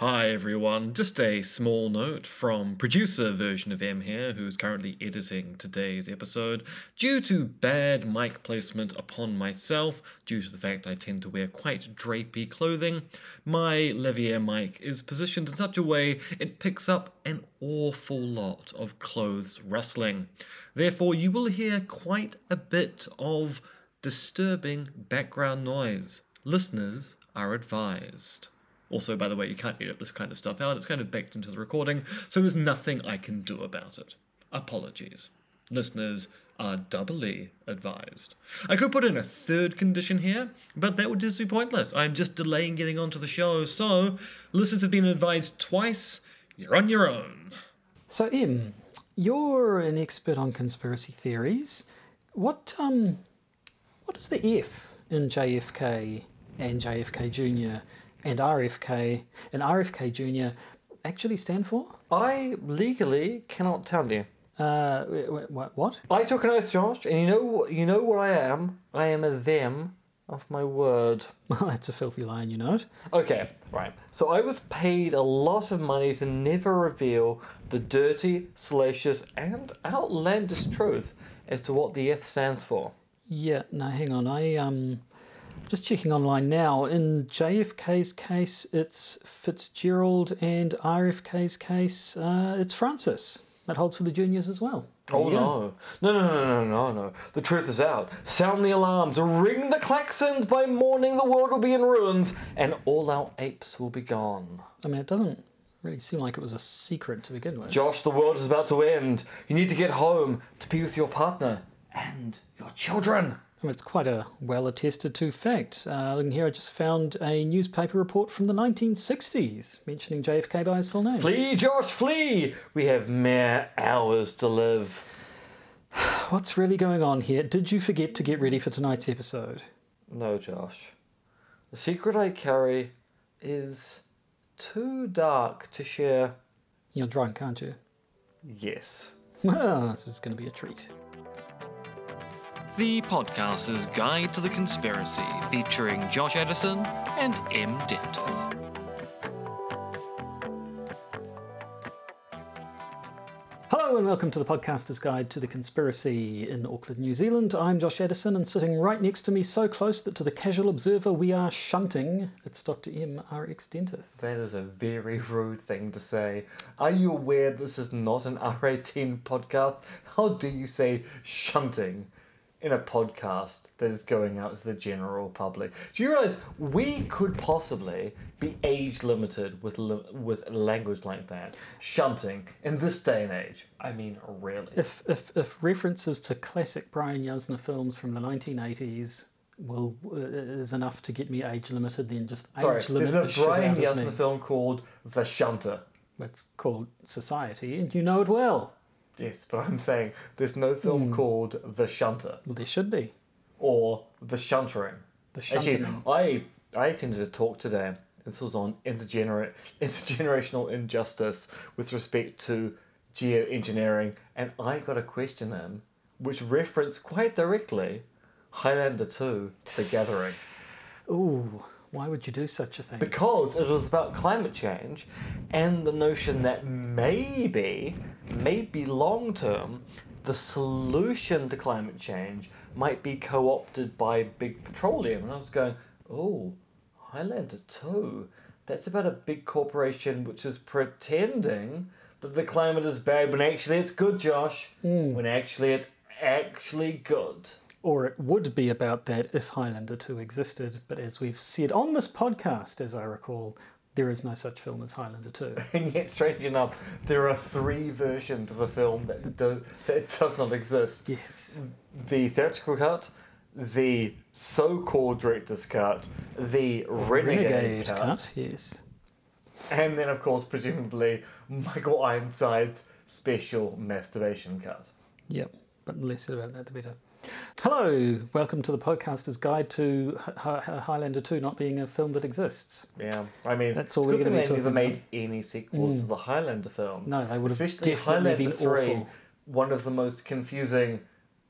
Hi everyone, just a small note from producer version of M here, who's currently editing today's episode. Due to bad mic placement upon myself, due to the fact I tend to wear quite drapey clothing, my Levier mic is positioned in such a way it picks up an awful lot of clothes rustling. Therefore, you will hear quite a bit of disturbing background noise. Listeners are advised. Also, by the way, you can't edit this kind of stuff out. It's kind of baked into the recording, so there's nothing I can do about it. Apologies. Listeners are doubly advised. I could put in a third condition here, but that would just be pointless. I'm just delaying getting onto the show, so listeners have been advised twice. You're on your own. So, Em, you're an expert on conspiracy theories. What um, what is the F in JFK and JFK Jr. and RFK and RFK Jr. actually stand for? I legally cannot tell you. Uh, what? What? I took an oath, Josh, and you know you know what I am. I am a them of my word. Well, that's a filthy line, you know it. Okay, right. So I was paid a lot of money to never reveal the dirty, salacious, and outlandish truth as to what the F stands for. Yeah. No, hang on. I um, just checking online now. In JFK's case, it's Fitzgerald, and RFK's case, uh, it's Francis. That holds for the juniors as well. Oh go. no. No, no, no, no, no, no. The truth is out. Sound the alarms, ring the klaxons. By morning, the world will be in ruins, and all our apes will be gone. I mean, it doesn't really seem like it was a secret to begin with. Josh, the world is about to end. You need to get home to be with your partner and your children. Mean, it's quite a well attested to fact. Uh, looking here, I just found a newspaper report from the 1960s mentioning JFK by his full name. Flee, Josh, flee! We have mere hours to live. What's really going on here? Did you forget to get ready for tonight's episode? No, Josh. The secret I carry is too dark to share. You're drunk, aren't you? Yes. This is going to be a treat. The podcaster's guide to the conspiracy, featuring Josh Edison and M. Dentith. Hello and welcome to the podcaster's guide to the conspiracy in Auckland, New Zealand. I'm Josh Edison, and sitting right next to me, so close that to the casual observer we are shunting, it's Dr. M. R.X. Dentith. That is a very rude thing to say. Are you aware this is not an R18 podcast? How do you say shunting in a podcast that is going out to the general public? Do you realize we could possibly be age limited with with language like that? Shunting in this day and age. I mean, really. If, if, if references to classic Brian Yuzna films from the 1980s will uh, is enough to get me age limited, then just Sorry, age limit there's the a Brian Yuzna film called The Shunter. It's called Society, and you know it well. Yes, but I'm saying there's no film hmm. called The Shunter Well, there should be. or The Shuntering. The Actually, shunting. I I attended a talk today. This was on intergener- intergenerational injustice with respect to geoengineering, and I got a question in which referenced quite directly Highlander 2, The Gathering. Ooh, why would you do such a thing? Because it was about climate change and the notion that maybe, maybe long term, the solution to climate change might be co opted by big petroleum. And I was going, oh, Highlander 2? That's about a big corporation which is pretending that the climate is bad when actually it's good, Josh. Mm. When actually it's actually good. Or it would be about that if Highlander 2 existed, but as we've said on this podcast, as I recall, there is no such film as Highlander 2. And yet, strangely enough, there are three versions of a film that, do, that does not exist. yes. The theatrical cut, the so-called director's cut, the renegade, Renegade cut, cut, yes. and then, of course, presumably Michael Ironside's special masturbation cut. Yep, but the less said about that, the better. Hello, welcome to the podcaster's guide to H- H- Highlander 2 not being a film that exists. Yeah, I mean, That's all we're gonna that be they never made any sequels to the Highlander film. No, they would have Especially definitely Highlander been 3, awful. one of the most confusing,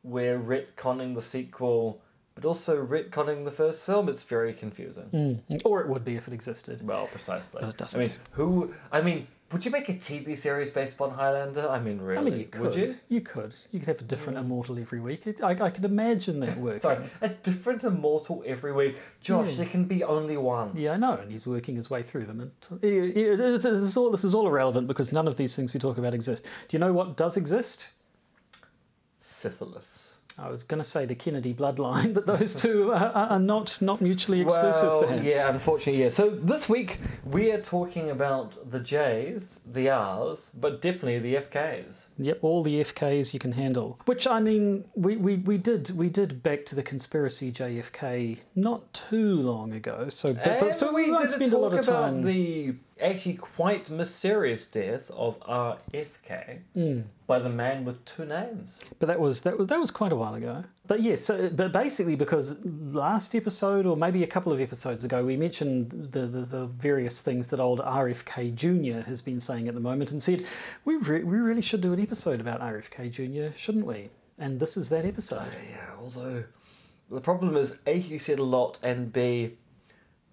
where retconning the sequel but also retconning the first film. It's very confusing. Mm. Or it would be if it existed. Well, precisely. But it doesn't. I mean, who? I mean, would you make a TV series based upon Highlander? I mean, really? I mean, you could. Would you? You could. You could have a different immortal every week. It, I, I could imagine that working. Sorry, a different immortal every week. Josh, Yeah. there can be only one. Yeah, I know, and he's working his way through them. And it, it, it, it's all, this is all irrelevant because none of these things we talk about exist. Do you know what does exist? Syphilis. I was going to say the Kennedy bloodline, but those two are, are are not not mutually exclusive, well, perhaps. yeah, unfortunately, yeah. So this week we are talking about the J's, the R's, but definitely the FKs. Yep, all the FKs you can handle. Which I mean, we, we, we did we did back to the conspiracy JFK not too long ago. So but, but- so we won't didn't spend talk a lot of about time. the actually quite mysterious death of RFK Hmm. by the man with two names. But that was that was that was quite a while ago. But yes, so, but basically because last episode or maybe a couple of episodes ago we mentioned the, the, the various things that old RFK Jr. has been saying at the moment and said we re- we really should do an episode about RFK Jr. shouldn't we? And this is that episode. Yeah, although the problem is A, he said a lot, and B,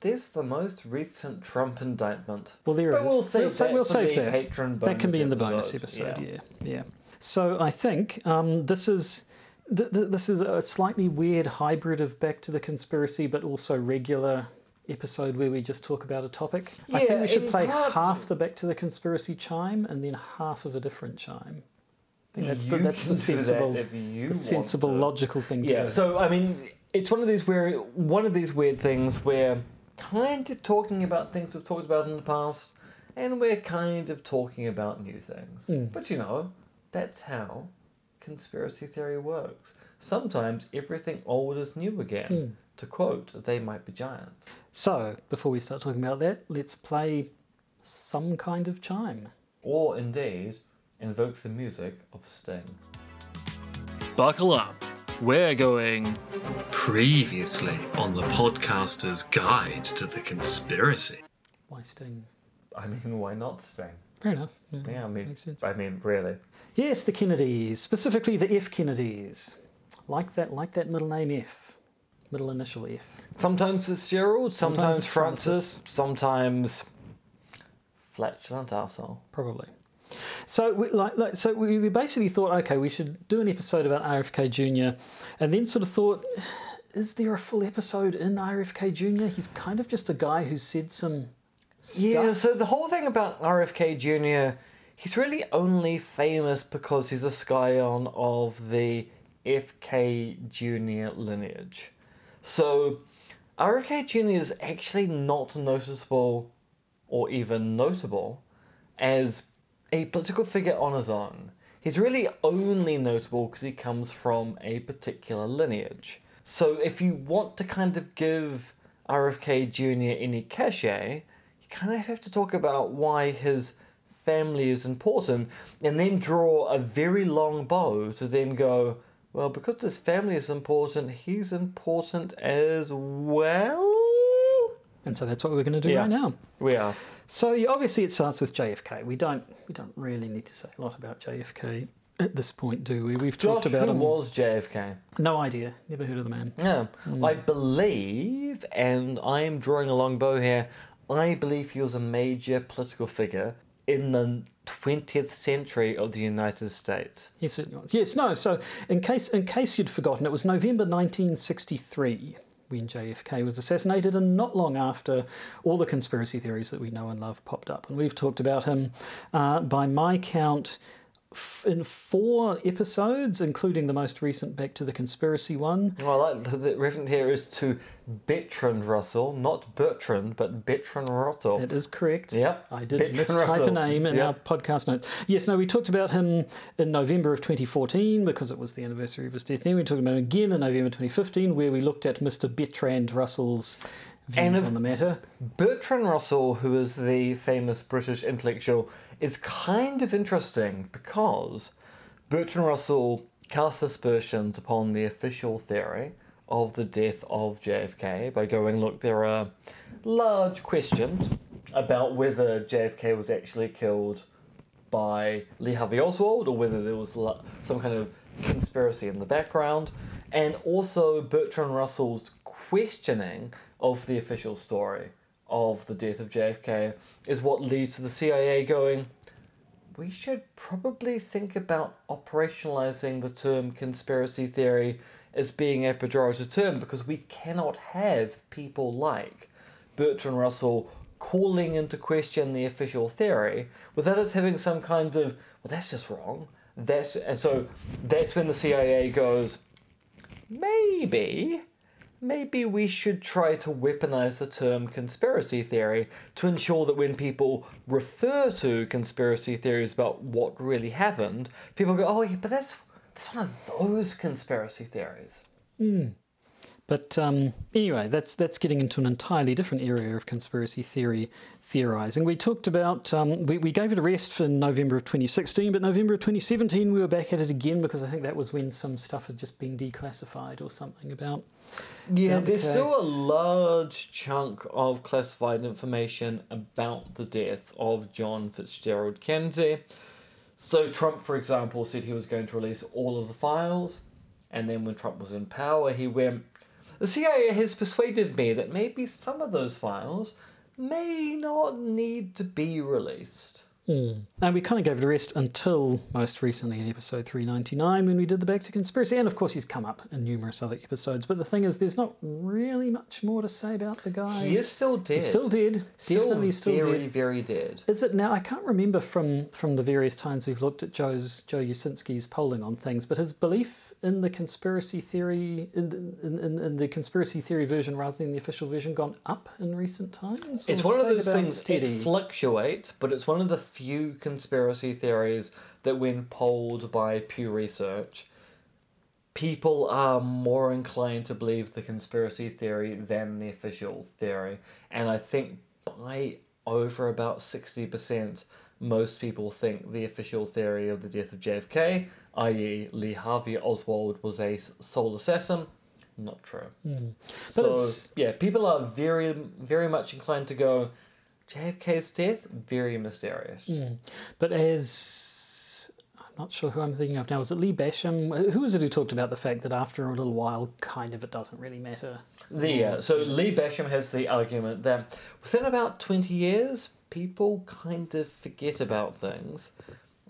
there's the most recent Trump indictment. Well, there but is. we'll save We'll we'll save that. patron that can be in the bonus episode. Yeah, yeah. So I think um, this is th- th- this is a slightly weird hybrid of Back to the Conspiracy, but also regular episode where we just talk about a topic. Yeah, I think we should play parts- half the Back to the Conspiracy chime and then half of a different chime. I think that's the, that's the do that sensible, the sensible, to. logical thing to Yeah, do. so I mean, it's one of these where one of these weird things where kind of talking about things we've talked about in the past, and we're kind of talking about new things. Hmm. But you know, that's how conspiracy theory works. Sometimes everything old is new again. Hmm. To quote, they might be giants. so before we start talking about that, let's play some kind of chime. Or indeed, invoke the music of Sting. Buckle up. We're going previously on the podcaster's guide to the conspiracy. Why sting? I mean, why not Sting? Fair enough. Yeah, I mean, makes sense. I mean, really. Yes, the Kennedys, specifically the F Kennedys, like that, like that middle name F, middle initial F. Sometimes Fitzgerald, sometimes, Sometimes it's Francis, Francis. sometimes flatulent arsehole. Probably. So, we, like, like, so we, we basically thought, okay, we should do an episode about RFK Jr., and then sort of thought, is there a full episode in RFK Jr.? He's kind of just a guy who said some stuff. Yeah, so the whole thing about RFK Jr., he's really only famous because he's a scion of the FK Jr. lineage. So RFK Jr. is actually not noticeable or even notable as a political figure on his own. He's really only notable because he comes from a particular lineage. So if you want to kind of give RFK Jr. any cachet, you kind of have to talk about why his family is important and then draw a very long bow to then go, well, because his family is important, he's important as well? And so that's what we're going to do Yeah. right now. We are. So obviously it starts with JFK. We don't we don't really need to say a lot about JFK at this point, do we? We've Josh, talked about who him. was JFK? No idea. Never heard of the man. Yeah, Hmm. I believe, and I am drawing a long bow here. I believe he was a major political figure in the twentieth century of the United States. Certainly was. Yes, no. So, in case in case you'd forgotten, it was November 1963 when JFK was assassinated, and not long after, all the conspiracy theories that we know and love popped up, and we've talked about him. Uh, by my count. In four episodes, including the most recent Back to the Conspiracy one, oh, Well, like the, the reference here is to Bertrand Russell, not Bertrand, but Bertrand Russell. That is correct. Yep. I did Bertrand mistype a name in Yep. our podcast notes. Yes, no, we talked about him in November of 2014 because it was the anniversary of his death. Then we talked about him again in November 2015 where we looked at Mr. Bertrand Russell's views on the matter. Bertrand Russell, who is the famous British intellectual, is kind of interesting because Bertrand Russell cast aspersions upon the official theory of the death of JFK by going, look, there are large questions about whether JFK was actually killed by Lee Harvey Oswald or whether there was some kind of conspiracy in the background, and also Bertrand Russell's questioning of the official story of the death of JFK is what leads to the CIA going, we should probably think about operationalizing the term conspiracy theory as being a pejorative term because we cannot have people like Bertrand Russell calling into question the official theory without us having some kind of well that's just wrong. That's and so that's when the CIA goes maybe maybe we should try to weaponize the term conspiracy theory to ensure that when people refer to conspiracy theories about what really happened, people go, "Oh, yeah, but that's that's one of those conspiracy theories." But um, anyway, that's that's getting into an entirely different area of conspiracy theory theorizing. We talked about um, we, we gave it a rest for November of 2016, but November of 2017 we were back at it again because I think that was when some stuff had just been declassified or something about. Yeah, about the there's still a large chunk of classified information about the death of John Fitzgerald Kennedy. So Trump, for example, said he was going to release all of the files, and then when Trump was in power, he went, "The CIA has persuaded me that maybe some of those files may not need to be released." Hmm. And we kind of gave it a rest until most recently in episode 399 when we did the Back to Conspiracy. And of course, he's come up in numerous other episodes. But the thing is, there's not really much more to say about the guy. He is still dead. He's still dead. Still Definitely still very, dead. very dead. Is it now? I can't remember from from the various times we've looked at Joe's Joe Uscinski's polling on things, but his belief in the conspiracy theory in, the- in, in, in the conspiracy theory version rather than the official version gone up in recent times. It's one of those things. Steady? It fluctuates, but it's one of the few conspiracy theories that, when polled by Pew Research, people are more inclined to believe the conspiracy theory than the official theory. And I think by over about sixty percent, most people think the official theory of the death of JFK, i.e., Lee Harvey Oswald was a sole assassin, not true. Hmm. So it's- yeah, people are very, very much inclined to go. JFK's death very mysterious. Hmm. But as I'm not sure who I'm thinking of now, was it Lee Basham? Who was it who talked about the fact that after a little while, kind of it doesn't really matter? The uh, so hmm. Lee Basham has the argument that within about twenty years, people kind of forget about things,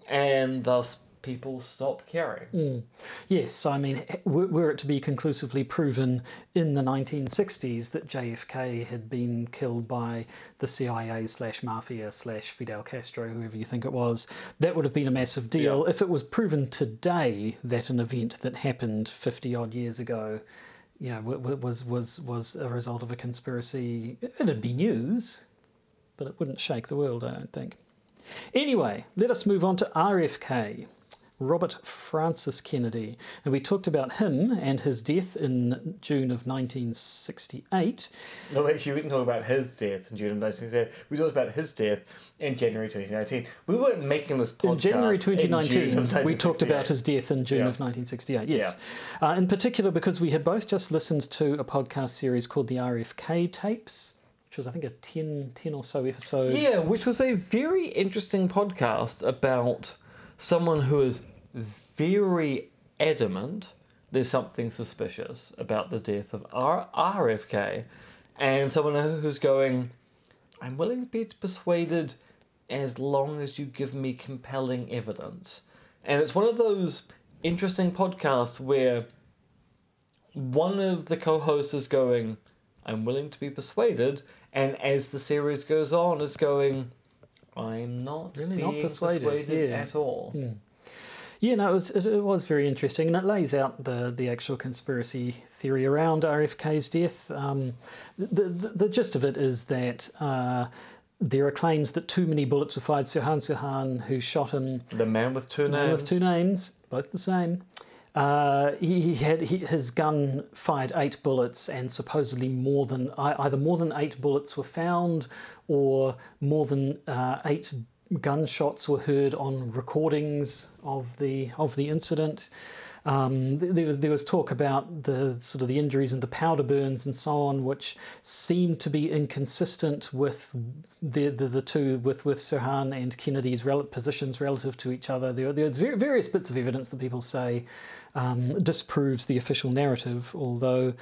and thus people stop caring. Mm. Yes, I mean, eh, were were it to be conclusively proven in the 1960s that JFK had been killed by the CIA slash mafia slash Fidel Castro, whoever you think it was, that would have been a massive deal. If it was proven today that an event that happened 50 odd years ago, you know, wa- wa- was was was a result of a conspiracy, it'd be news, but it wouldn't shake the world, I don't think. Anyway, let us move on to RFK. Robert Francis Kennedy. And we talked about him and his death in June of 1968. No, actually, we didn't talk about his death in June of 1968. We talked about his death in January 2019. We weren't making this podcast In January in June 2019, of we talked about his death in June Yeah. of 1968, yes. Uh, in particular, because we had both just listened to a podcast series called the RFK Tapes, which was, I think, a 10, 10 or so episode. Yeah, which was a very interesting podcast about someone who is very adamant there's something suspicious about the death of R- RFK, and someone who's going, I'm willing to be persuaded as long as you give me compelling evidence. And it's one of those interesting podcasts where one of the co-hosts is going, I'm willing to be persuaded, and as the series goes on, it's going, I'm not Really not persuaded, yeah. at all. Yeah, no, it was, it, was very interesting, and it lays out the, the actual conspiracy theory around RFK's death. Um, the, the, the gist of it is that uh, there are claims that too many bullets were fired. Sirhan Sirhan, who shot him, The man with two man names. with two names, both the same. Uh, he, he had he, his gun fired eight bullets, and supposedly more than either more than eight bullets were found, or more than uh, eight gunshots were heard on recordings of the of the incident. Um, there was there was talk about the sort of the injuries and the powder burns and so on, which seemed to be inconsistent with the the, the two with with Sirhan and Kennedy's rel- positions relative to each other. There, there are ver- various bits of evidence that people say um, disproves the official narrative, although.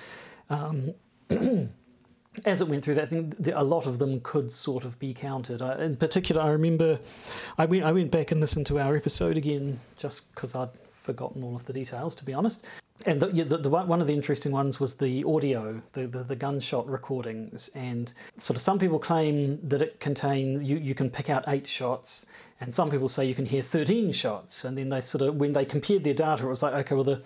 Um, as it went through that thing, a lot of them could sort of be counted. I, in particular, I remember I went, I went back and listened to our episode again just because I'd forgotten all of the details, to be honest. And the, the, the, one of the interesting ones was the audio, the, the, the gunshot recordings. And sort of some people claim that it contain, you, you can pick out eight shots, and some people say you can hear 13 shots. And then they sort of, when they compared their data, it was like, okay, well, the,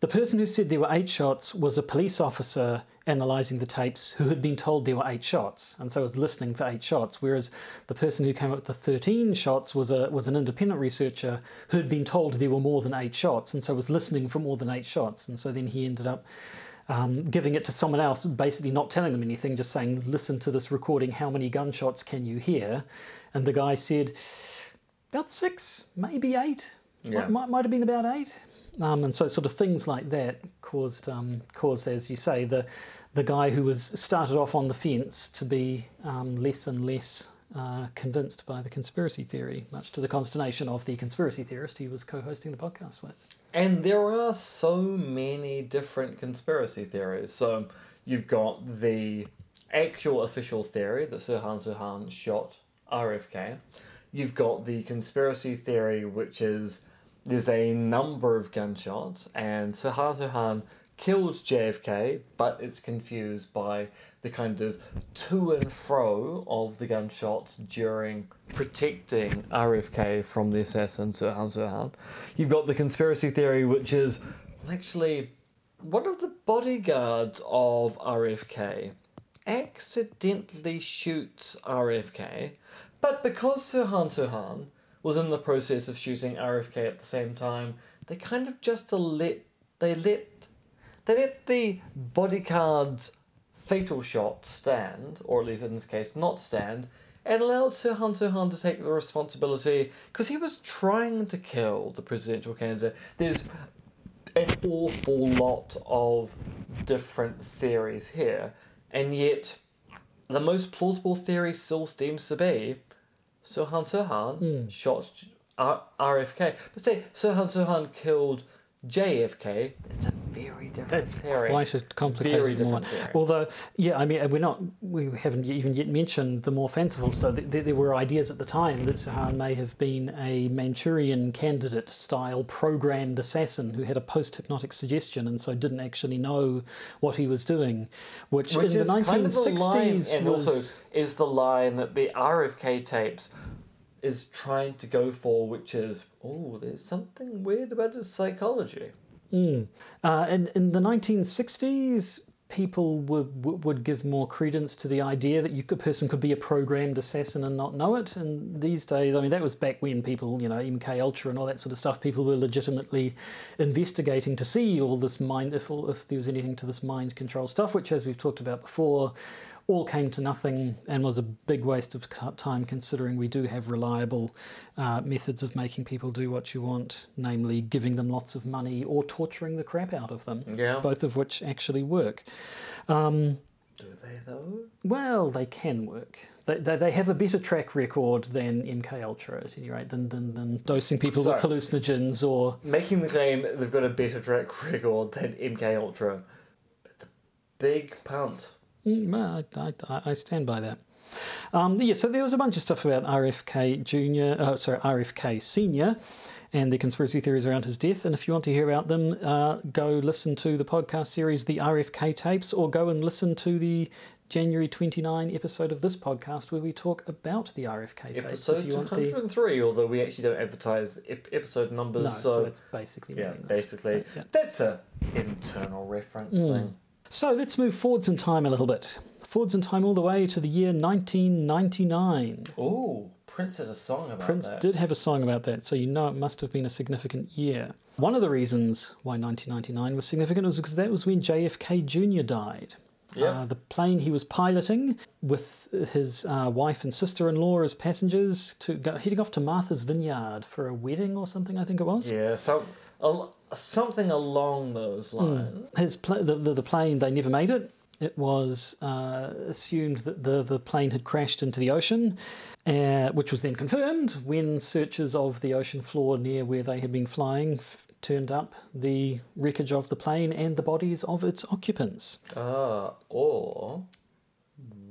the person who said there were eight shots was a police officer analysing the tapes who had been told there were eight shots, and so was listening for eight shots. Whereas the person who came up with the thirteen shots was a was an independent researcher who had been told there were more than eight shots, and so was listening for more than eight shots. And so then he ended up um, giving it to someone else, basically not telling them anything, just saying, "Listen to this recording. How many gunshots can you hear?" And the guy said, "About six, maybe eight. Yeah. Might, might, might have been about eight. Um, and so, sort of things like that caused um, caused, as you say, the the guy who was started off on the fence to be um, less and less uh, convinced by the conspiracy theory, much to the consternation of the conspiracy theorist he was co-hosting the podcast with. And there are so many different conspiracy theories. So you've got the actual official theory that Sirhan Sirhan shot RFK. You've got the conspiracy theory, which is there's a number of gunshots, and Sirhan killed JFK, but it's confused by the kind of to and fro of the gunshots during protecting RFK from the assassin Sirhan Sirhan. You've got the conspiracy theory, which is actually one of the bodyguards of RFK accidentally shoots RFK, but because Sirhan Sirhan was in the process of shooting RFK at the same time, they kind of just let they let they let the bodyguard's fatal shot stand, or at least in this case not stand, and allowed Sirhan Sirhan to take the responsibility because he was trying to kill the presidential candidate. There's an awful lot of different theories here, and yet the most plausible theory still seems to be Sirhan Sirhan hmm. shot R- RFK. But say Sirhan Sirhan killed JFK, that's a very different That's theory. quite a complicated Very one. different theory. Although, yeah, I mean, we're not, we haven't even yet mentioned the more fanciful stuff. There, there were ideas at the time that Sirhan may have been a Manchurian candidate style programmed assassin who had a post hypnotic suggestion and so didn't actually know what he was doing, which, Which in is the 1960s kind of the line, and was. also is the line that the RFK tapes is trying to go for, which is, oh, there's something weird about his psychology. Mm. Uh, in, in the 1960s, people would, would give more credence to the idea that you, a person could be a programmed assassin and not know it. And these days, I mean, that was back when people, you know, MK Ultra and all that sort of stuff, people were legitimately investigating to see all this mind, if, if there was anything to this mind control stuff, which, as we've talked about before, all came to nothing and was a big waste of time considering we do have reliable uh, methods of making people do what you want, namely giving them lots of money or torturing the crap out of them, Yeah. both of which actually work. Um, Do they though? well, they can work. They, they, they have a better track record than MK Ultra at any rate, than, than, than dosing people with hallucinogens or Making the claim they've got a better track record than MK Ultra, it's a big punt. Mm, I, I, I stand by that. Um, yeah, so there was a bunch of stuff about RFK Junior, uh, sorry, RFK Senior, and the conspiracy theories around his death. And if you want to hear about them, uh, go listen to the podcast series, The RFK Tapes, or go and listen to the January 29 episode of this podcast where we talk about the RFK tapes. Episode if you want the 203, although we actually don't advertise ep- episode numbers, no, so, so, it's basically yeah, meaningless. basically Yeah. that's a internal reference Hmm. thing. So let's move forwards in time a little bit. Forwards in time all the way to the year 1999. Ooh, Prince had a song about that. Prince that. did have a song about that, so you know it must have been a significant year. One of the reasons why 1999 was significant was because that was when JFK Jr. died. Yep. Uh, the plane he was piloting with his uh, wife and sister in law as passengers to go, heading off to Martha's Vineyard for a wedding or something, I think it was. Yeah, so a, something along those lines. His pl- the, the the plane they never made it. It was uh, assumed that the the plane had crashed into the ocean, uh, which was then confirmed when searches of the ocean floor near where they had been flying f- turned up the wreckage of the plane and the bodies of its occupants. Ah, or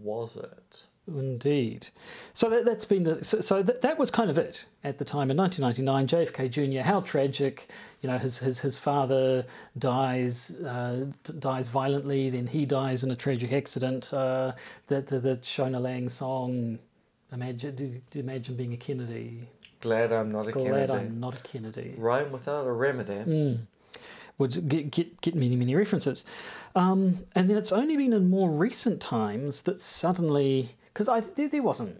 was it? Indeed. So that, that's been the so, so that, that was kind of it at the time in 1999. JFK Jr. How tragic! You know, his his his father dies uh, dies violently, then he dies in a tragic accident. Uh, the, the the Shona Laing song. Imagine, imagine being a Kennedy? Glad I'm not a Glad Kennedy. Glad I'm not a Kennedy. Rhyme without a remedy. would get, get, get many, many references. Um, and then it's only been in more recent times that suddenly, because I there, there wasn't,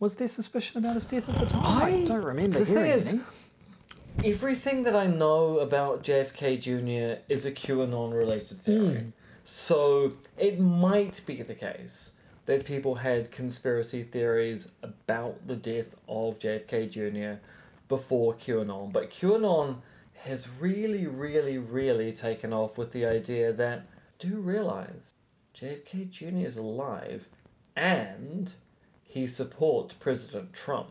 was there suspicion about his death at the time? I, I- don't remember. the thing is. Everything that I know about JFK Jr. is a QAnon related theory. Hmm. So it might be the case that people had conspiracy theories about the death of JFK Jr. before QAnon. But QAnon has really, really, really taken off with the idea that do realize JFK Jr. is alive and he supports President Trump.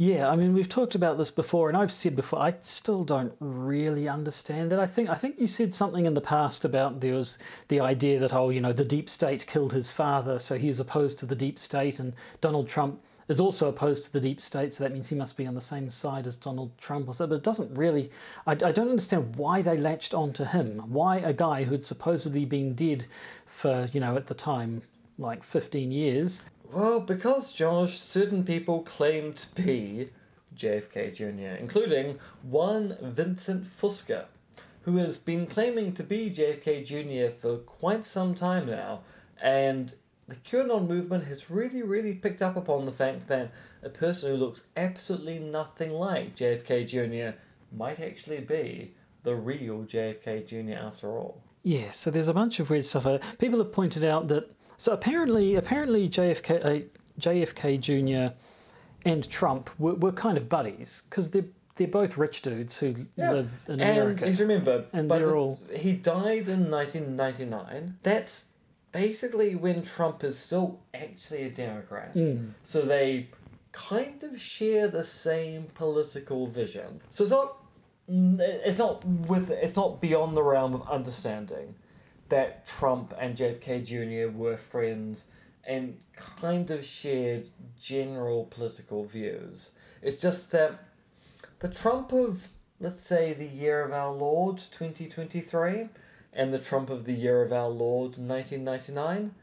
Yeah, I mean we've talked about this before, and I've said before I still don't really understand that. I think I think you said something in the past about there was the idea that oh you know the deep state killed his father, so he's opposed to the deep state, and Donald Trump is also opposed to the deep state, so that means he must be on the same side as Donald Trump or so. But it doesn't really. I, I don't understand why they latched onto him. Why a guy who had supposedly been dead for you know at the time like fifteen years. Well, because Josh, certain people claim to be JFK Jr., including one Vincent Fusca, who has been claiming to be JFK Jr. for quite some time now, and the QAnon movement has really, really picked up upon the fact that a person who looks absolutely nothing like JFK Jr. might actually be the real JFK Jr. after all. Yeah, so there's a bunch of weird stuff. Uh, People have pointed out that so apparently, apparently JFK, uh, JFK Jr. and Trump were, were kind of buddies because they're they're both rich dudes who live in and America. just remember, And they're the- all- he died in 1999. That's basically when Trump is still actually a Democrat. Hmm. So they kind of share the same political vision. So it's not it's not with it's not beyond the realm of understanding that Trump and JFK Jr. were friends and kind of shared general political views. It's just that the Trump of, let's say, the year of our Lord 2023 and the Trump of the year of our Lord 1999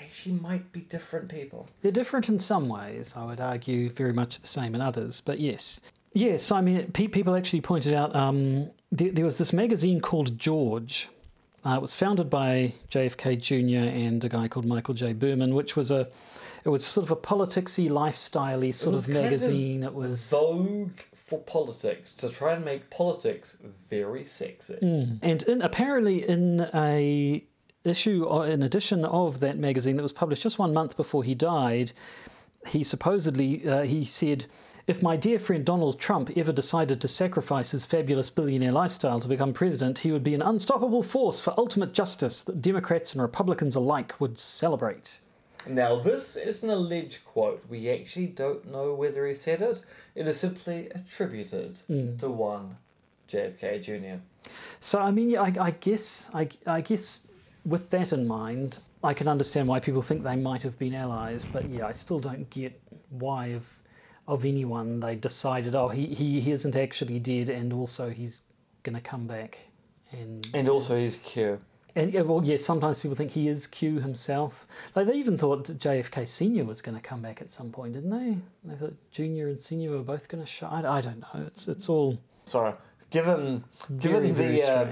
actually might be different people. They're different in some ways, I would argue, very much the same in others, but yes. Yes, I mean, people actually pointed out um, there, there was this magazine called George. Uh, it was founded by JFK Jr. and a guy called Michael J. Berman, which was a, it was sort of a politicsy, lifestyley sort of kind of magazine. it was Vogue for politics to try and make politics very sexy. And in, apparently, in a issue, or an edition of that magazine that was published just one month before he died, he supposedly uh, he said, "If my dear friend Donald Trump ever decided to sacrifice his fabulous billionaire lifestyle to become president, he would be an unstoppable force for ultimate justice that Democrats and Republicans alike would celebrate." Now, this is an alleged quote. We actually don't know whether he said it. It is simply attributed hmm. to one JFK Jr. So I mean, I, I guess I, I guess with that in mind, I can understand why people think they might have been allies. But yeah, I still don't get why of of anyone they decided, oh, he, he, he isn't actually dead, and also he's gonna come back. And And also he's Q. and yeah, well, yeah, sometimes people think he is Q himself. Like they even thought JFK Senior was going to come back at some point, didn't they? They thought Junior and Senior were both going to show. I, I don't know. It's it's all Sorry. Given very given very the uh,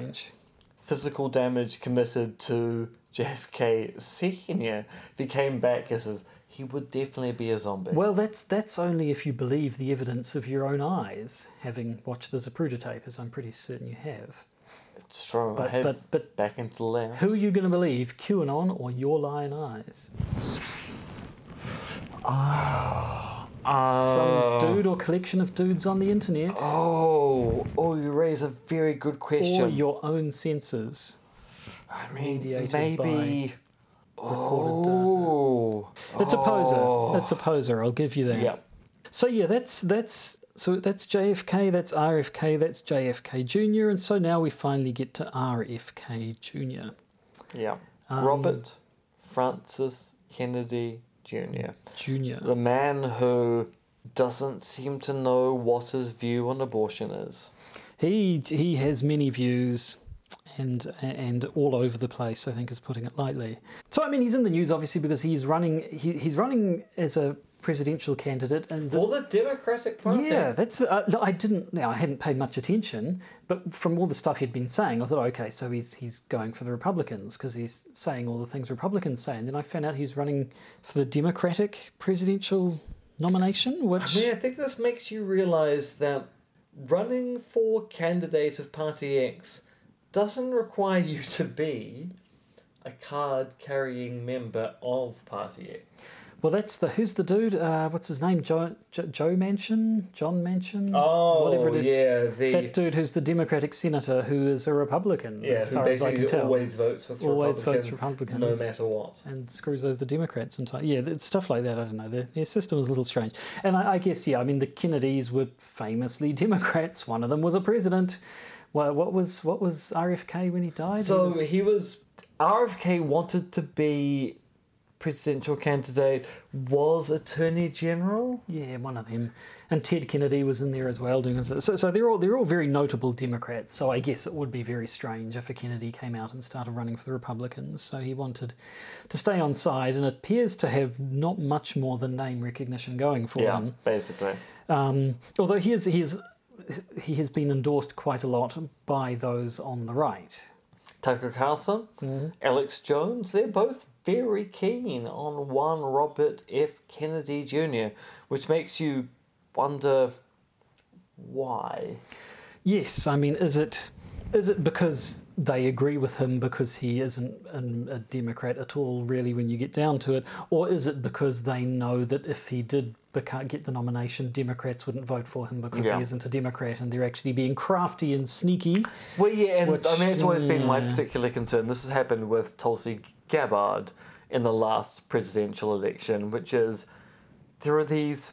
physical damage committed to JFK Senior, if he came back as a, he would definitely be a zombie. Well, that's that's only if you believe the evidence of your own eyes, having watched the Zapruder tape, as I'm pretty certain you have. it's true. I But have but but back into the lab. who are you going to believe, QAnon or your lying eyes? Uh, Some dude or collection of dudes on the internet. Oh, oh, you raise a very good question. Or your own senses. I mean, mediated maybe. Oh, It's a poser. Oh. It's a poser. I'll give you that. yeah. So yeah, that's that's so that's JFK, that's RFK, that's JFK Jr. And so now we finally get to RFK Jr. Yeah. Um, Robert Francis Kennedy Jr. Jr. The man who doesn't seem to know what his view on abortion is. He he has many views and and all over the place. I think is putting it lightly. So I mean, he's in the news obviously because he's running. He, he's running as a presidential candidate, and the- For the Democratic Party. Yeah, that's. Uh, I didn't. Now I hadn't paid much attention, but from all the stuff he'd been saying, I thought, okay, so he's he's going for the Republicans because he's saying all the things Republicans say, and then I found out he's running for the Democratic presidential nomination, which I mean, I think this makes you realise that running for candidate of Party X doesn't require you to be a card carrying member of Party X. well, that's the who's the dude? Uh, what's his name? Joe jo, Joe Manchin, John Manchin, Oh, whatever it is. yeah, the That dude who's the Democratic senator who is a Republican, yeah, as who far as I basically can tell. always votes with Always Republicans, votes Republicans. no matter what. and screws over the Democrats entirely. Yeah, it's stuff like that. I don't know. Their, their system is a little strange. And I, I guess, yeah, I mean, the Kennedys were famously Democrats. One of them was a president. Well, what was what was RFK when he died? He So was- he was RFK wanted to be presidential candidate, was Attorney General. yeah, one of them. And Ted Kennedy was in there as well doing this. So, so they're all they're all very notable Democrats. So I guess it would be very strange if a Kennedy came out and started running for the Republicans. So he wanted to stay on side, and appears to have not much more than name recognition going for him. basically. Um, although he is, he is he has been endorsed quite a lot by those on the right. Tucker Carlson, Mm-hmm. Alex Jones, they're both very keen on one Robert F. Kennedy Jr., which makes you wonder why. Yes, I mean, is it is it because they agree with him because he isn't an, a Democrat at all, really, when you get down to it, or is it because they know that if he did beca- get the nomination, Democrats wouldn't vote for him because Yeah. he isn't a Democrat, and they're actually being crafty and sneaky? Well, yeah, and Which- I mean, it's always been my particular concern. This has happened with Tulsi Gabbard in the last presidential election, which is there are these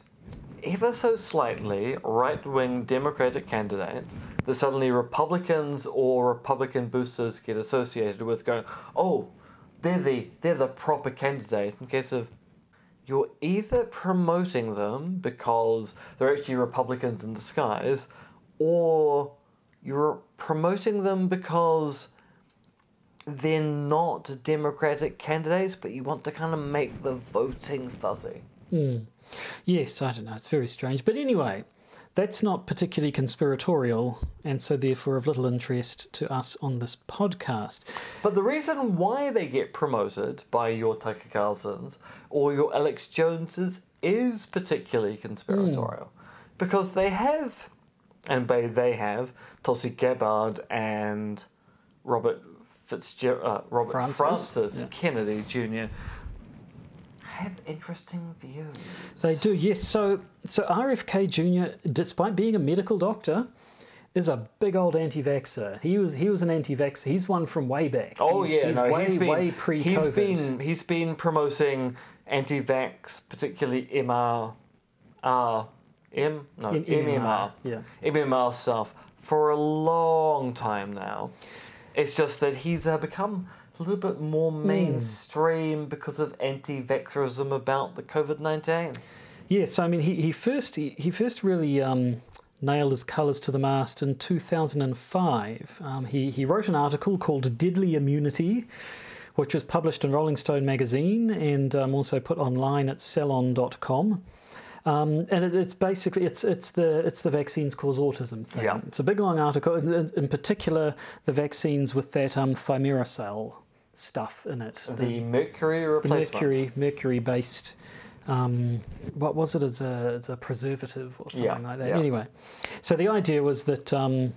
ever so slightly right wing Democratic candidates that suddenly Republicans or Republican boosters get associated with going, oh, they're the, they're the proper candidate in case of you're either promoting them because they're actually Republicans in disguise, or you're promoting them because they're not Democratic candidates, but you want to kind of make the voting fuzzy. Hmm. Yes, I don't know. It's very strange. But anyway, that's not particularly conspiratorial, and so therefore of little interest to us on this podcast. But the reason why they get promoted by your Tucker Carlsons or your Alex Joneses is particularly conspiratorial. Because they have, and by they have, Tulsi Gabbard and Robert Fitzgerald, uh, Robert Francis, Francis, yeah. Kennedy Jr. have interesting views. They do, yes. So, so RFK Jr., despite being a medical doctor, is a big old anti-vaxxer. He was he was an anti-vaxxer. He's one from way back. Oh he's, yeah, he's no, way he's been way pre-COVID. he's been he's been promoting anti-vax, particularly MR, uh, M no In- MMR, yeah. MMR stuff for a long time now. It's just that he's uh, become a little bit more Hmm. mainstream because of anti-vaxxerism about the COVID nineteen. Yes, I mean he, he first he, he first really um, nailed his colours to the mast in 2005. Um, he he wrote an article called "Deadly Immunity," which was published in Rolling Stone magazine and um, also put online at Salon.com. Um, and it, it's basically it's it's the it's the vaccines cause autism thing. Yeah. It's a big long article. In, in- in particular, the vaccines with that um, thimerosal stuff in it. The mercury the replacement. mercury mercury based um, what was it as a, as a preservative or something Yeah, like that yeah. anyway so the idea was that um,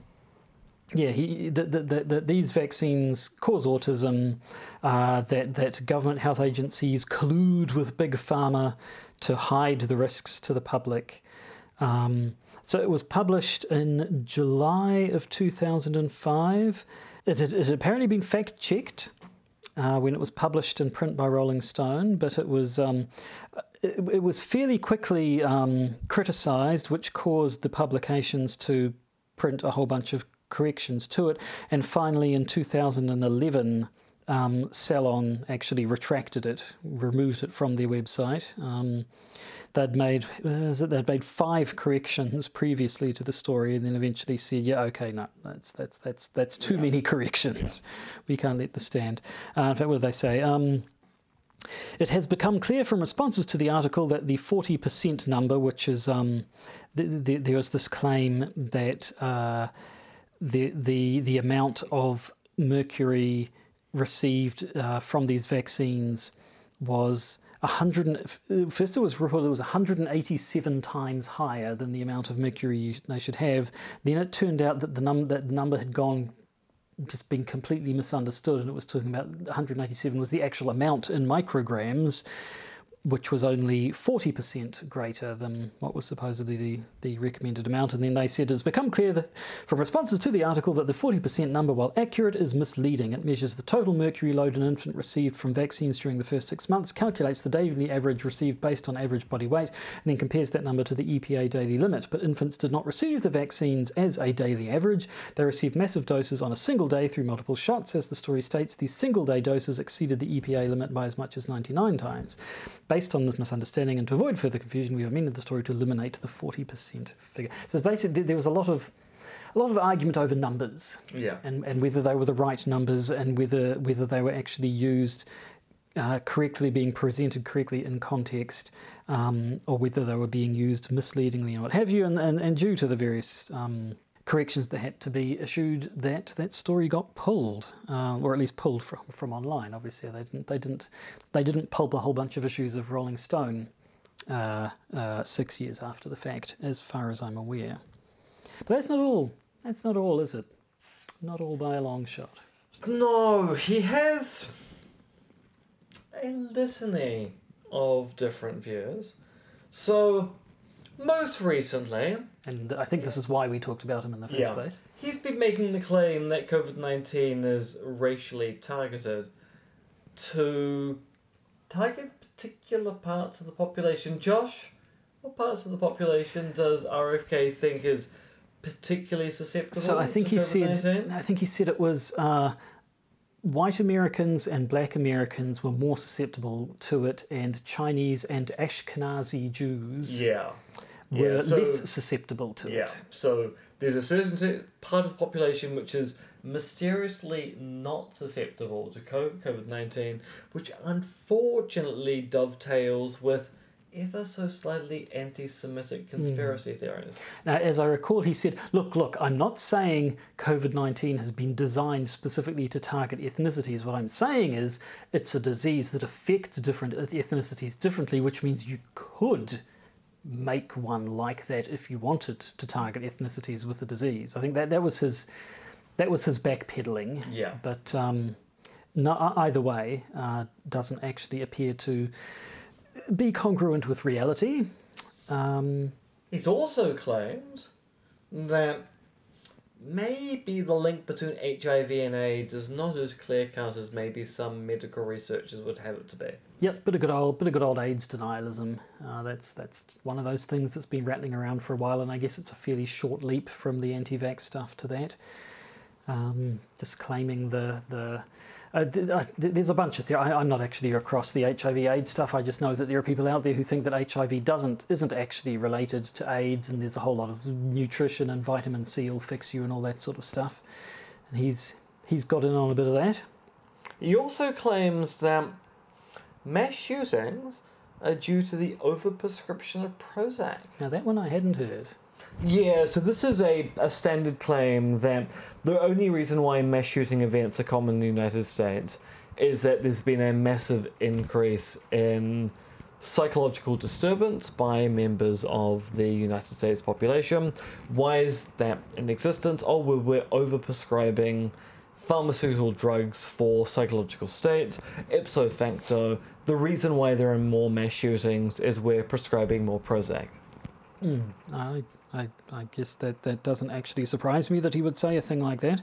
yeah, he, that the, the, the, these vaccines cause autism, uh, that, that government health agencies collude with big pharma to hide the risks to the public. Um, so it was published in July of 2005. It had, it had apparently been fact checked uh, when it was published in print by Rolling Stone, but it was um, it, it, was fairly quickly um, criticised, which caused the publications to print a whole bunch of corrections to it. And finally, in 2011, um, Salon actually retracted it, removed it from their website. Um, they'd made uh, they'd made five corrections previously to the story, and then eventually said, "Yeah, okay, no, that's that's that's that's too yeah. many corrections. Yeah. We can't let this stand." Uh, in fact, what did they say? Um, it has become clear from responses to the article that the 40% number, which is um, the, the, there was this claim that uh, the the the amount of mercury received uh, from these vaccines was 100 first it was reported it was 187 times higher than the amount of mercury they should have. Then it turned out that the that number had gone just been completely misunderstood and it was talking about 187 was the actual amount in micrograms which was only 40% greater than what was supposedly the, the recommended amount. And then they said it has become clear that, from responses to the article that the 40% number, while accurate, is misleading. It measures the total mercury load an infant received from vaccines during the first six months, calculates the daily average received based on average body weight, and then compares that number to the EPA daily limit. But infants did not receive the vaccines as a daily average. They received massive doses on a single day through multiple shots. As the story states, these single day doses exceeded the EPA limit by as much as 99 times. Based on this misunderstanding and to avoid further confusion, we have amended the story to eliminate the 40% figure. So it's basically there was a lot of a lot of argument over numbers, yeah, and, and whether they were the right numbers and whether whether they were actually used uh, correctly, being presented correctly in context, um, or whether they were being used misleadingly and what have you, and, and, and due to the various um, corrections that had to be issued that that story got pulled, uh, or at least pulled from, from online. Obviously, they didn't they didn't they didn't pulp a whole bunch of issues of Rolling Stone uh, uh, six years after the fact, as far as I'm aware. But that's not all. That's not all, is it? Not all by a long shot. No, he has a litany of different views. So most recently, and I think this is why we talked about him in the first yeah, place. He's been making the claim that COVID 19 is racially targeted to target particular parts of the population. Josh, what parts of the population does RFK think is particularly susceptible? So I think he COVID-19? said I think he said it was uh, white Americans and black Americans were more susceptible to it, and Chinese and Ashkenazi Jews yeah. were yeah, so, less susceptible to yeah. it. So there's a certain part of the population which is mysteriously not susceptible to COVID 19, which unfortunately dovetails with ever so slightly anti Semitic conspiracy mm. theories. Now, as I recall, he said, Look, look, I'm not saying COVID 19 has been designed specifically to target ethnicities. What I'm saying is it's a disease that affects different ethnicities differently, which means you could make one like that if you wanted to target ethnicities with the disease. I think that, that was his. That was his backpedaling. Yeah. But um, no, either way, uh, doesn't actually appear to be congruent with reality. Um, He's also claimed that maybe the link between HIV and AIDS is not as clear cut as maybe some medical researchers would have it to be. Yep, bit of good old, bit of good old AIDS denialism. Uh, that's that's one of those things that's been rattling around for a while, and I guess it's a fairly short leap from the anti-vax stuff to that. Um, just claiming the the uh, uh, there's a bunch of theories. I'm not actually across the HIV/AIDS stuff. I just know that there are people out there who think that HIV doesn't isn't actually related to AIDS, and there's a whole lot of nutrition and vitamin C will fix you and all that sort of stuff. And he's he's got in on a bit of that. He also claims that mass shootings are due to the overprescription of Prozac. Now that one I hadn't heard. Yeah, so this is a, a standard claim that the only reason why mass shooting events are common in the United States is that there's been a massive increase in psychological disturbance by members of the United States population. Why is that in existence? Oh, we're, we're overprescribing pharmaceutical drugs for psychological states. Ipso facto, the reason why there are more mass shootings is we're prescribing more Prozac. Hmm, I, I, I guess that, that doesn't actually surprise me that he would say a thing like that.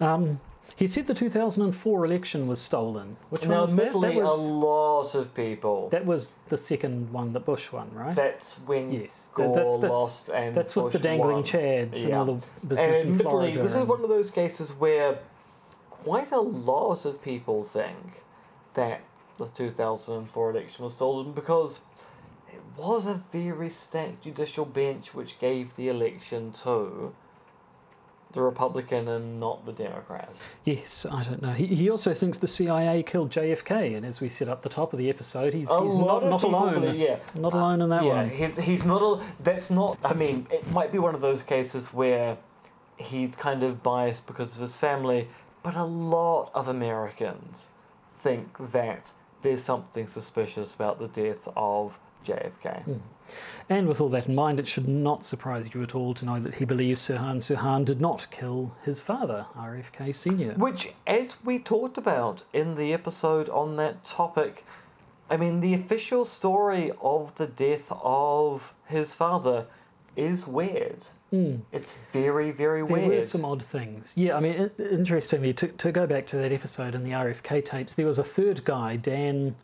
Um, he said the 2004 election was stolen. Which Now, was that? admittedly, That a was, lot of people. that was the second one that Bush won, right? that's when yes. That- Gore that's, that's, lost and that's with the dangling won. chads and Yeah. all the And business in admittedly, Florida. this is one of those cases where quite a lot of people think that the 2004 election was stolen because was a very stacked judicial bench which gave the election to the Republican and not the Democrat. Yes, I don't know. He, he also thinks the CIA killed JFK, and as we said up the top of the episode, he's, he's not, not alone. believe- yeah. Not alone in that yeah, one. he's he's not a. That's not. I mean, it might be one of those cases where he's kind of biased because of his family, but a lot of Americans think that there's something suspicious about the death of JFK. Hmm. And with all that in mind, it should not surprise you at all to know that he believes Sirhan Sirhan did not kill his father, RFK Sr. Which, as we talked about in the episode on that topic, I mean, the official story of the death of his father is weird. Hmm. It's very, very. There weird. were some odd things. Yeah, I mean, interestingly, to, to go back to that episode in the RFK tapes, there was a third guy, Dan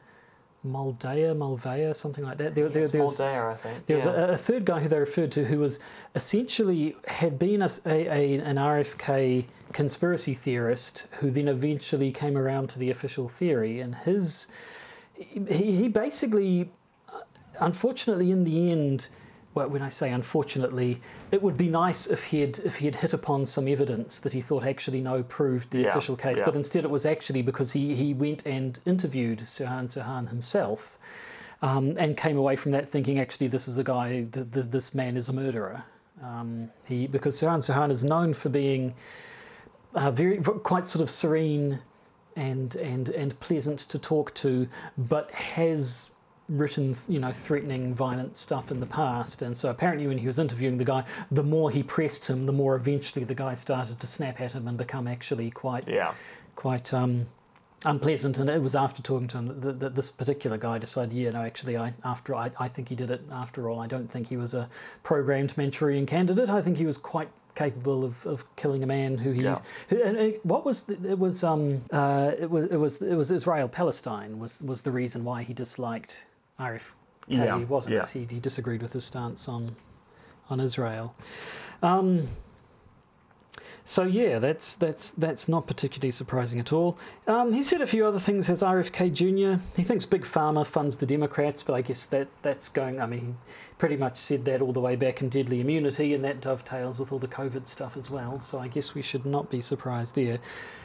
Moldea, Mulvea, something like that. There, there, Yes, there was, Muldair, I think. There was a, a third guy who they referred to who was essentially had been a- a- an RFK conspiracy theorist who then eventually came around to the official theory, and his he, he basically, uh, unfortunately, in the end. Well, when I say unfortunately, it would be nice if he had if he had hit upon some evidence that he thought actually no proved the Yeah, official case, yeah. but instead it was actually because he, he went and interviewed Sirhan Sirhan himself, um, and came away from that thinking actually this is a guy, th- th- this man is a murderer. Um, he because Sirhan Sirhan is known for being uh, very quite sort of serene and and and pleasant to talk to, but has written you know threatening violent stuff in the past and so apparently when he was interviewing the guy the more he pressed him the more eventually the guy started to snap at him and become actually quite yeah. quite um, unpleasant. And it was after talking to him that, that this particular guy decided, yeah, no, actually, I after I, I think he did it after all. I don't think he was a programmed Manchurian candidate. I think he was quite capable of, of killing a man who he. Yeah. Who, and it, what was the, it was um uh it was it was it was Israel Palestine was was the reason why he disliked RFK, Yeah, wasn't yeah. He, he disagreed with his stance on on Israel. Um, so yeah, that's that's that's not particularly surprising at all. Um, he said a few other things as RFK Jr. He thinks Big Pharma funds the Democrats, but I guess that that's going. I mean, he pretty much said that all the way back in Deadly Immunity, and that dovetails with all the COVID stuff as well. So I guess we should not be surprised there.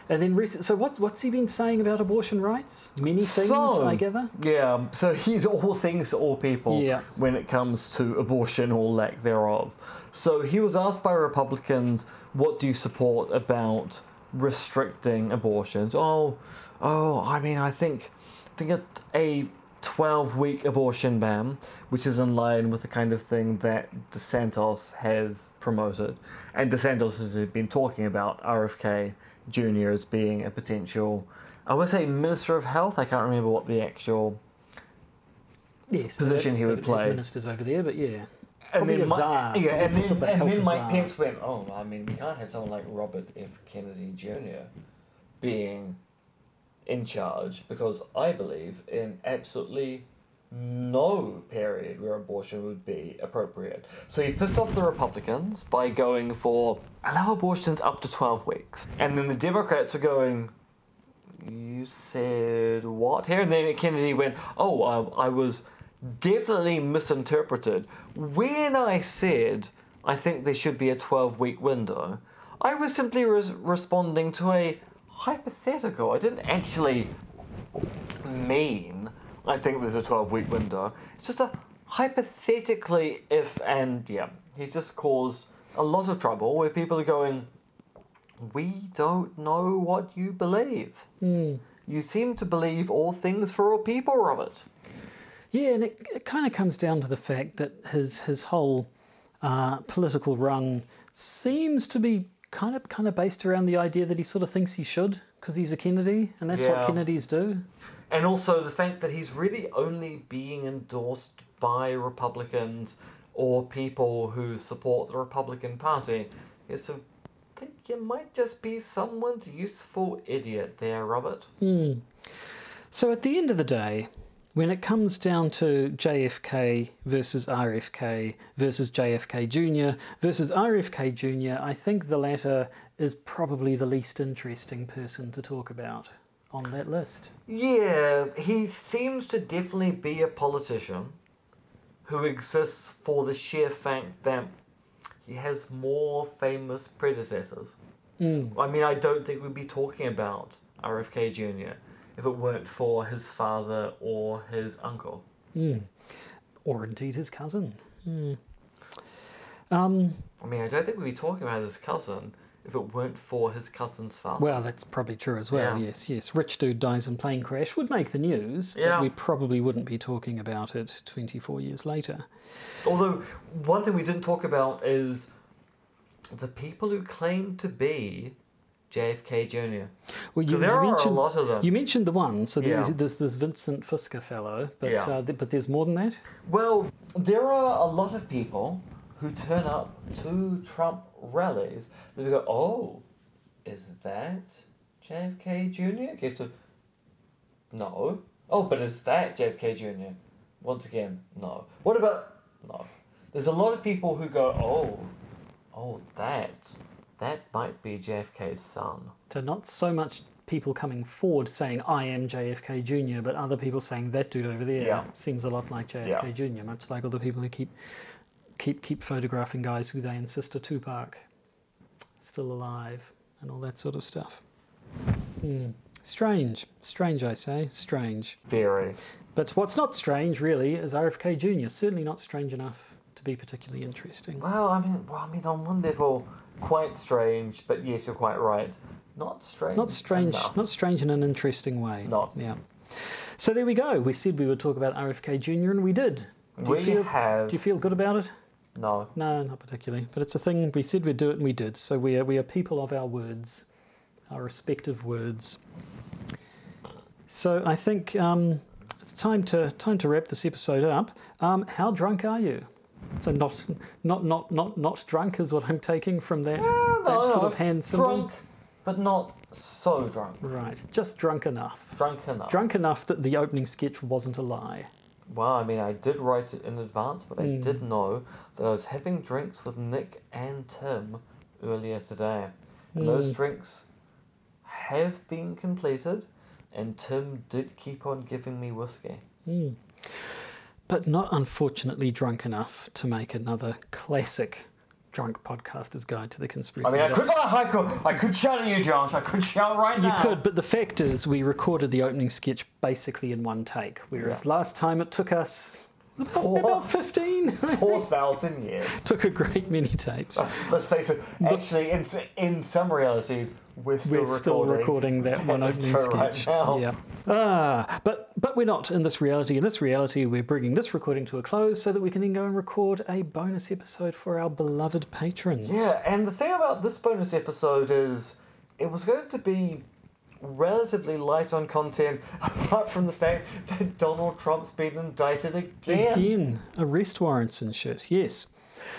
And then recent. So what what's he been saying about abortion rights? Many things, So- I gather. Yeah, so he's all things to all people Yeah. when it comes to abortion or lack thereof. So he was asked by Republicans, what do you support about restricting abortions? Oh, oh, I mean, I think, I think a, a 12 week abortion ban, which is in line with the kind of thing that DeSantis has promoted. And DeSantis has been talking about RFK Jr. as being a potential, I would say, Minister of Health. I can't remember what the actual Yes, position that- he would that play. Ministers over there, but yeah. And Probably then czar. yeah, Probably and then, and then Mike czar. Pence went, oh, I mean, we can't have someone like Robert F. Kennedy Jr. being in charge because I believe in absolutely no period where abortion would be appropriate. So he pissed off the Republicans by going for allow abortions up to 12 weeks. And then the Democrats were going, you said what here? And then Kennedy went, oh, I was definitely misinterpreted. When I said I think there should be a 12 week window, I was simply res- responding to a hypothetical. I didn't actually mean I think there's a 12 week window. It's just a hypothetically if and yeah, he just caused a lot of trouble where people are going, we don't know what you believe. Hmm. You seem to believe all things for all people, Robert. Yeah, and it, it kind of comes down to the fact that his his whole uh, political run seems to be kind of kind of based around the idea that he sort of thinks he should because he's a Kennedy, and that's what Kennedys do. And also the fact that he's really only being endorsed by Republicans or people who support the Republican Party. Is I think you might just be someone's useful idiot there, Robert. So at the end of the day, when it comes down to JFK versus RFK versus JFK Jr. versus RFK Jr., I think the latter is probably the least interesting person to talk about on that list. Yeah, he seems to definitely be a politician who exists for the sheer fact that he has more famous predecessors. Mm. I mean, I don't think we'd be talking about RFK Jr. if it weren't for his father or his uncle. Hmm. Or indeed his cousin. Hmm. Um, I mean, I don't think we'd be talking about his cousin if it weren't for his cousin's father. Well, that's probably true as well. Yeah. Yes, yes. Rich dude dies in plane crash would make the news, Yeah. but we probably wouldn't be talking about it 24 years later. Although, one thing we didn't talk about is the people who claim to be JFK Jr. Well, 'Cause there are a lot of them. You mentioned the one, so there's, Yeah. there's this Vincent Fusca fellow, but Yeah. uh, th- but there's more than that. Well, there are a lot of people who turn up to Trump rallies. They go, "Oh, is that JFK Jr.?" Okay, so no. Oh, but is that JFK Jr.? Once again, no. What about no? There's a lot of people who go, "Oh, oh, that that might be JFK's son." So not so much people coming forward saying I am JFK Jr., but other people saying that dude over there Yeah. seems a lot like JFK Yeah. Jr. Much like all the people who keep keep keep photographing guys who they insist are Tupac still alive and all that sort of stuff. Hmm. Strange, strange, I say, strange. Very. But what's not strange, really, is RFK Jr. Certainly not strange enough to be particularly interesting. Well, I mean, well, I mean, on one level, quite strange, but yes, you're quite right. Not strange. Not strange, enough. not strange in an interesting way. Not. Yeah. So there we go. We said we would talk about RFK Jr. and we did. Do we you feel, have Do you feel good about it? no. No, not particularly. But it's a thing we said we'd do it and we did. So we are we are people of our words, our respective words. So I think um, it's time to time to wrap this episode up. Um, how drunk are you? So not not not not not drunk is what I'm taking from that, No, that no, sort no. of hand symbol. Drunk, but not so drunk. Right, just drunk enough. Drunk enough. Drunk enough that the opening sketch wasn't a lie. Well, I mean, I did write it in advance, but I Mm. did know that I was having drinks with Nick and Tim earlier today. And those Mm. drinks have been completed, and Tim did keep on giving me whiskey. But not unfortunately drunk enough to make another classic drunk podcaster's guide to the conspiracy. I mean, I could, I could, I could shout at you, Josh. I could shout right now. You could, but the fact is, we recorded the opening sketch basically in one take, whereas Yeah. last time it took us Four- about 15. Four thousand years. took a great many tapes. Let's face it. Actually, in in some realities, we're still We're recording. still recording that one opening intro right sketch. Yeah. Ah, but but we're not in this reality. In this reality, we're bringing this recording to a close so that we can then go and record a bonus episode for our beloved patrons. Yeah, and the thing about this bonus episode is it was going to be relatively light on content, apart from the fact that Donald Trump's been indicted again. Again, arrest warrants and shit. Yes.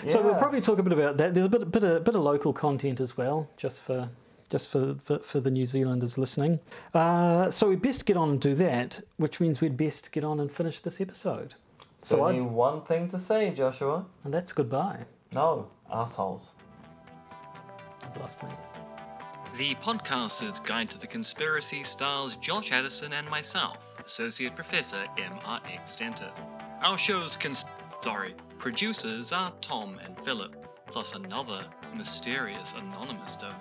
So we'll probably talk a bit about that. There's a bit, bit, of, bit of local content as well, just for just for for, for the New Zealanders listening. Uh, so we best get on and do that, which means we'd best get on and finish this episode. So only I, one thing to say, Joshua. and that's goodbye. No, assholes. I've lost me. The Podcaster's Guide to the Conspiracy stars Josh Addison and myself, Associate Professor MRX Dentith. Our show's cons- sorry, producers are Tom and Philip, plus another mysterious anonymous donor.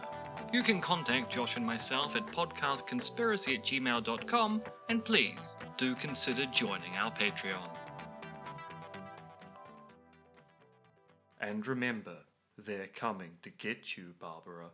You can contact Josh and myself at podcastconspiracy at gmail.com, and please do consider joining our Patreon. And remember, they're coming to get you, Barbara.